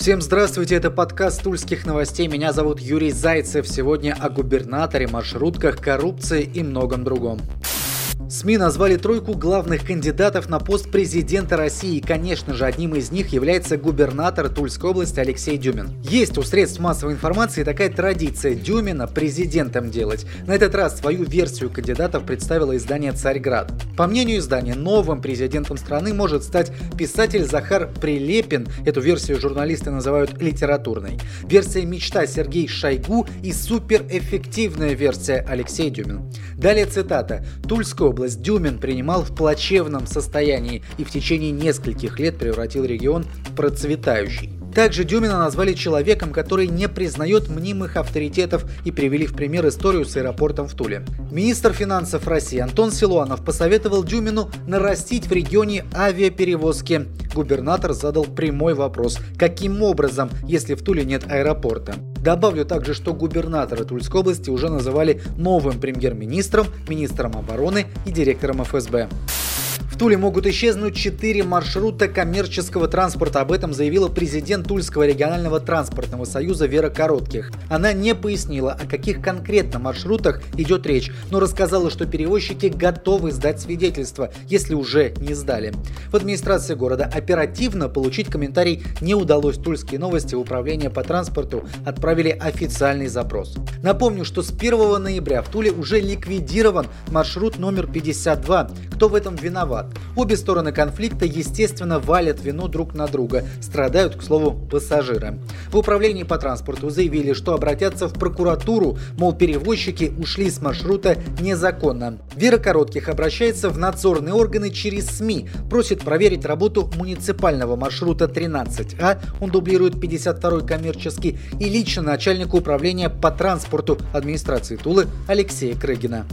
Всем здравствуйте, это подкаст Тульских новостей. Меня зовут Юрий Зайцев. Сегодня о губернаторе, маршрутках, коррупции и многом другом. СМИ назвали тройку главных кандидатов на пост президента России. И, конечно же, одним из них является губернатор Тульской области Алексей Дюмин. Есть у средств массовой информации такая традиция Дюмина президентом делать. На этот раз свою версию кандидатов представило издание «Царьград». По мнению издания, новым президентом страны может стать писатель Захар Прилепин. Эту версию журналисты называют литературной. Версия «Мечта» Сергей Шойгу и суперэффективная версия Алексей Дюмин. Далее цитата. Тульская область область Дюмин принимал в плачевном состоянии и в течение нескольких лет превратил регион в процветающий. Также Дюмина назвали человеком, который не признает мнимых авторитетов и привели в пример историю с аэропортом в Туле. Министр финансов России Антон Силуанов посоветовал Дюмину нарастить в регионе авиаперевозки. Губернатор задал прямой вопрос, каким образом, если в Туле нет аэропорта. Добавлю также, что губернатора Тульской области уже называли новым премьер-министром, министром обороны и директором ФСБ. Туле могут исчезнуть четыре маршрута коммерческого транспорта. Об этом заявила президент Тульского регионального транспортного союза Вера Коротких. Она не пояснила, о каких конкретно маршрутах идет речь, но рассказала, что перевозчики готовы сдать свидетельство, если уже не сдали. В администрации города оперативно получить комментарий не удалось. Тульские новости в управление по транспорту отправили официальный запрос. Напомню, что с 1 ноября в Туле уже ликвидирован маршрут номер 52. Кто в этом виноват? Обе стороны конфликта, естественно, валят вину друг на друга. Страдают, к слову, пассажиры. В управлении по транспорту заявили, что обратятся в прокуратуру, мол, перевозчики ушли с маршрута незаконно. Вера Коротких обращается в надзорные органы через СМИ, просит проверить работу муниципального маршрута 13А, он дублирует 52-й коммерческий, и лично начальника управления по транспорту администрации Тулы Алексея Крыгина.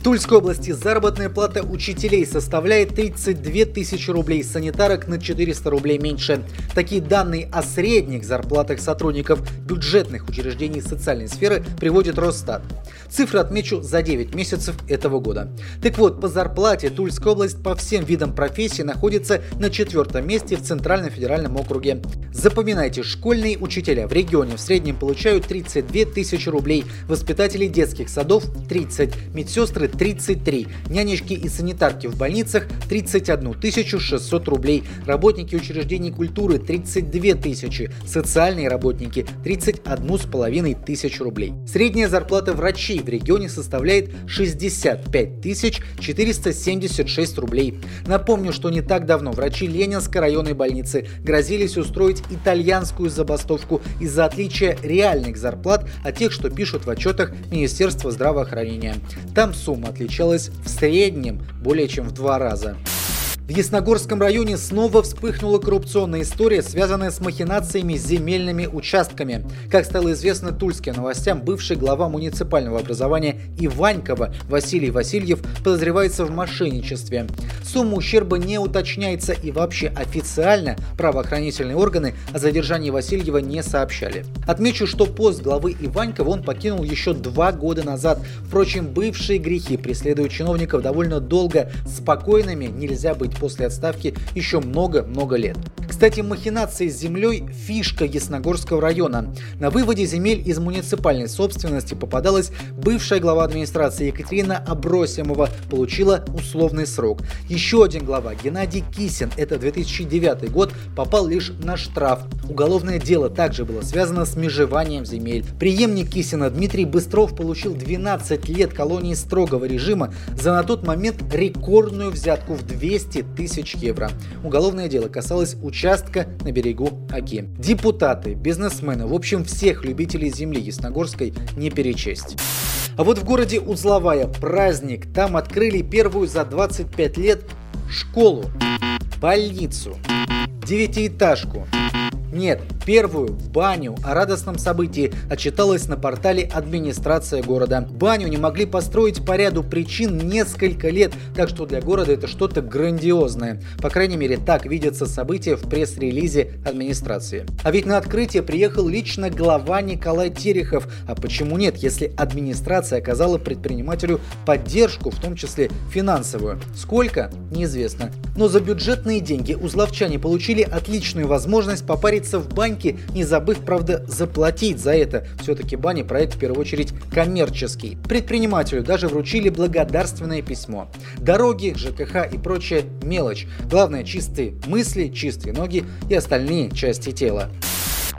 В Тульской области заработная плата учителей составляет 32 тысячи рублей, санитарок на 400 рублей меньше. Такие данные о средних зарплатах сотрудников бюджетных учреждений социальной сферы приводит Росстат. Цифры отмечу за 9 месяцев этого года. Так вот, по зарплате Тульская область по всем видам профессий находится на четвертом месте в Центральном федеральном округе. Запоминайте, школьные учителя в регионе в среднем получают 32 тысячи рублей, воспитатели детских садов 30, медсестры 33, нянечки и санитарки в больницах 31 600 рублей, работники учреждений культуры 32 тысячи, социальные работники 31 с половиной тысяч рублей. Средняя зарплата врачей в регионе составляет 65 тысяч 476 рублей. Напомню, что не так давно врачи Ленинской районной больницы грозились устроить итальянскую забастовку из-за отличия реальных зарплат от тех, что пишут в отчетах Министерства здравоохранения. Там сумма сумма отличалась в среднем более чем в два раза. В Ясногорском районе снова вспыхнула коррупционная история, связанная с махинациями с земельными участками. Как стало известно тульским новостям, бывший глава муниципального образования Иванькова Василий Васильев подозревается в мошенничестве. Сумма ущерба не уточняется и вообще официально правоохранительные органы о задержании Васильева не сообщали. Отмечу, что пост главы Иванькова он покинул еще два года назад. Впрочем, бывшие грехи преследуют чиновников довольно долго. Спокойными нельзя быть после отставки еще много-много лет. Кстати, махинации с землей – фишка Ясногорского района. На выводе земель из муниципальной собственности попадалась бывшая глава администрации Екатерина Абросимова, получила условный срок. Еще один глава, Геннадий Кисин, это 2009 год, попал лишь на штраф. Уголовное дело также было связано с межеванием земель. Приемник Кисина Дмитрий Быстров получил 12 лет колонии строгого режима за на тот момент рекордную взятку в 200 тысяч евро. Уголовное дело касалось участка на берегу Аки. Депутаты, бизнесмены, в общем всех любителей земли Ясногорской не перечесть. А вот в городе Узловая праздник. Там открыли первую за 25 лет школу, больницу, девятиэтажку, нет, первую баню о радостном событии отчиталась на портале администрация города. Баню не могли построить по ряду причин несколько лет, так что для города это что-то грандиозное. По крайней мере, так видятся события в пресс-релизе администрации. А ведь на открытие приехал лично глава Николай Терехов. А почему нет, если администрация оказала предпринимателю поддержку, в том числе финансовую? Сколько? Неизвестно. Но за бюджетные деньги узловчане получили отличную возможность попарить отправиться в баньке бутылки, не забыв, правда, заплатить за это. Все-таки бани проект в первую очередь коммерческий. Предпринимателю даже вручили благодарственное письмо. Дороги, ЖКХ и прочая мелочь. Главное чистые мысли, чистые ноги и остальные части тела.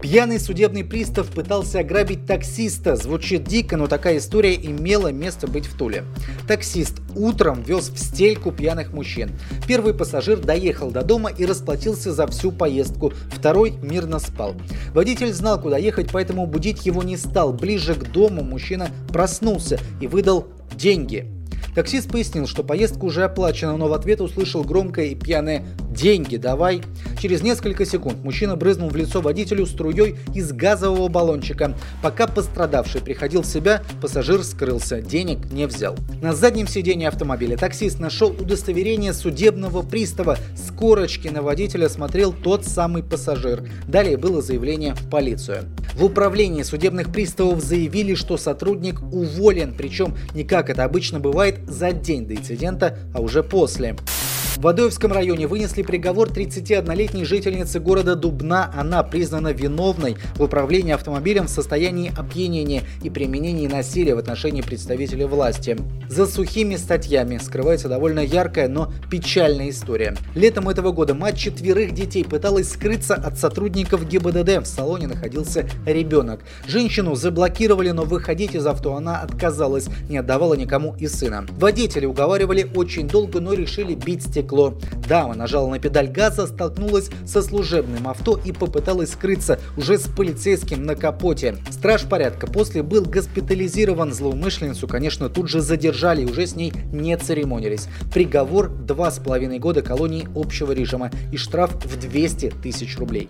Пьяный судебный пристав пытался ограбить таксиста. Звучит дико, но такая история имела место быть в Туле. Таксист утром вез в стельку пьяных мужчин. Первый пассажир доехал до дома и расплатился за всю поездку. Второй мирно спал. Водитель знал, куда ехать, поэтому будить его не стал. Ближе к дому мужчина проснулся и выдал деньги. Таксист пояснил, что поездка уже оплачена, но в ответ услышал громкое и пьяное «Деньги давай!». Через несколько секунд мужчина брызнул в лицо водителю струей из газового баллончика. Пока пострадавший приходил в себя, пассажир скрылся, денег не взял. На заднем сиденье автомобиля таксист нашел удостоверение судебного пристава. С корочки на водителя смотрел тот самый пассажир. Далее было заявление в полицию. В управлении судебных приставов заявили, что сотрудник уволен, причем не как это обычно бывает за день до инцидента, а уже после. В Адоевском районе вынесли приговор 31-летней жительнице города Дубна. Она признана виновной в управлении автомобилем в состоянии опьянения и применении насилия в отношении представителей власти. За сухими статьями скрывается довольно яркая, но печальная история. Летом этого года мать четверых детей пыталась скрыться от сотрудников ГИБДД. В салоне находился ребенок. Женщину заблокировали, но выходить из авто она отказалась, не отдавала никому и сына. Водители уговаривали очень долго, но решили бить стекло стекло. Дама нажала на педаль газа, столкнулась со служебным авто и попыталась скрыться уже с полицейским на капоте. Страж порядка после был госпитализирован. Злоумышленницу, конечно, тут же задержали и уже с ней не церемонились. Приговор два с половиной года колонии общего режима и штраф в 200 тысяч рублей.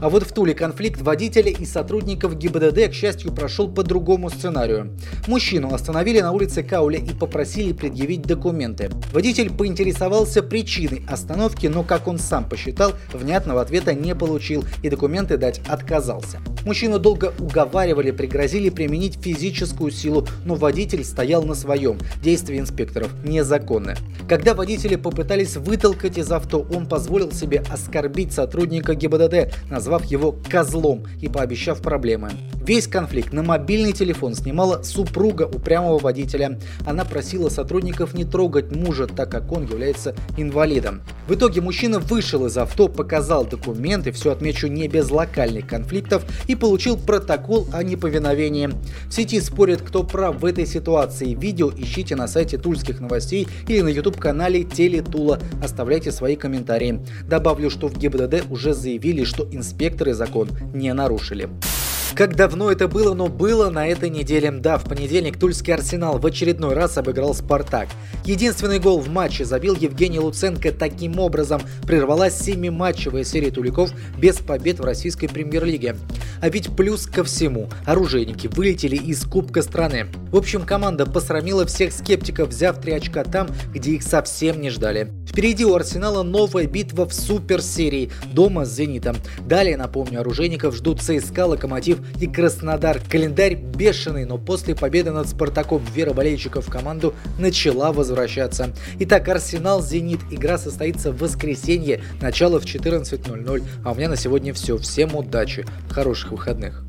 А вот в Туле конфликт водителя и сотрудников ГИБДД, к счастью, прошел по другому сценарию. Мужчину остановили на улице Кауля и попросили предъявить документы. Водитель поинтересовался причиной остановки, но, как он сам посчитал, внятного ответа не получил и документы дать отказался. Мужчину долго уговаривали, пригрозили применить физическую силу, но водитель стоял на своем. Действия инспекторов незаконны. Когда водители попытались вытолкать из авто, он позволил себе оскорбить сотрудника ГИБДД, назвав его козлом и пообещав проблемы. Весь конфликт на мобильный телефон снимала супруга упрямого водителя. Она просила сотрудников не трогать мужа, так как он является инвалидом. В итоге мужчина вышел из авто, показал документы, все отмечу не без локальных конфликтов, и получил протокол о неповиновении. В сети спорят, кто прав в этой ситуации. Видео ищите на сайте Тульских новостей или на YouTube-канале Телетула. Оставляйте свои комментарии. Добавлю, что в ГИБДД уже заявили, что инспекторы закон не нарушили. Как давно это было, но было на этой неделе. Да, в понедельник Тульский Арсенал в очередной раз обыграл Спартак. Единственный гол в матче забил Евгений Луценко. Таким образом прервалась семиматчевая серия туликов без побед в российской премьер-лиге. А ведь плюс ко всему, оружейники вылетели из Кубка страны. В общем, команда посрамила всех скептиков, взяв три очка там, где их совсем не ждали. Впереди у Арсенала новая битва в суперсерии дома с Зенитом. Далее, напомню, оружейников ждут ЦСКА, Локомотив и Краснодар. Календарь бешеный, но после победы над Спартаком вера болельщиков в команду начала возвращаться. Итак, Арсенал, Зенит. Игра состоится в воскресенье, начало в 14.00. А у меня на сегодня все. Всем удачи, хороших выходных.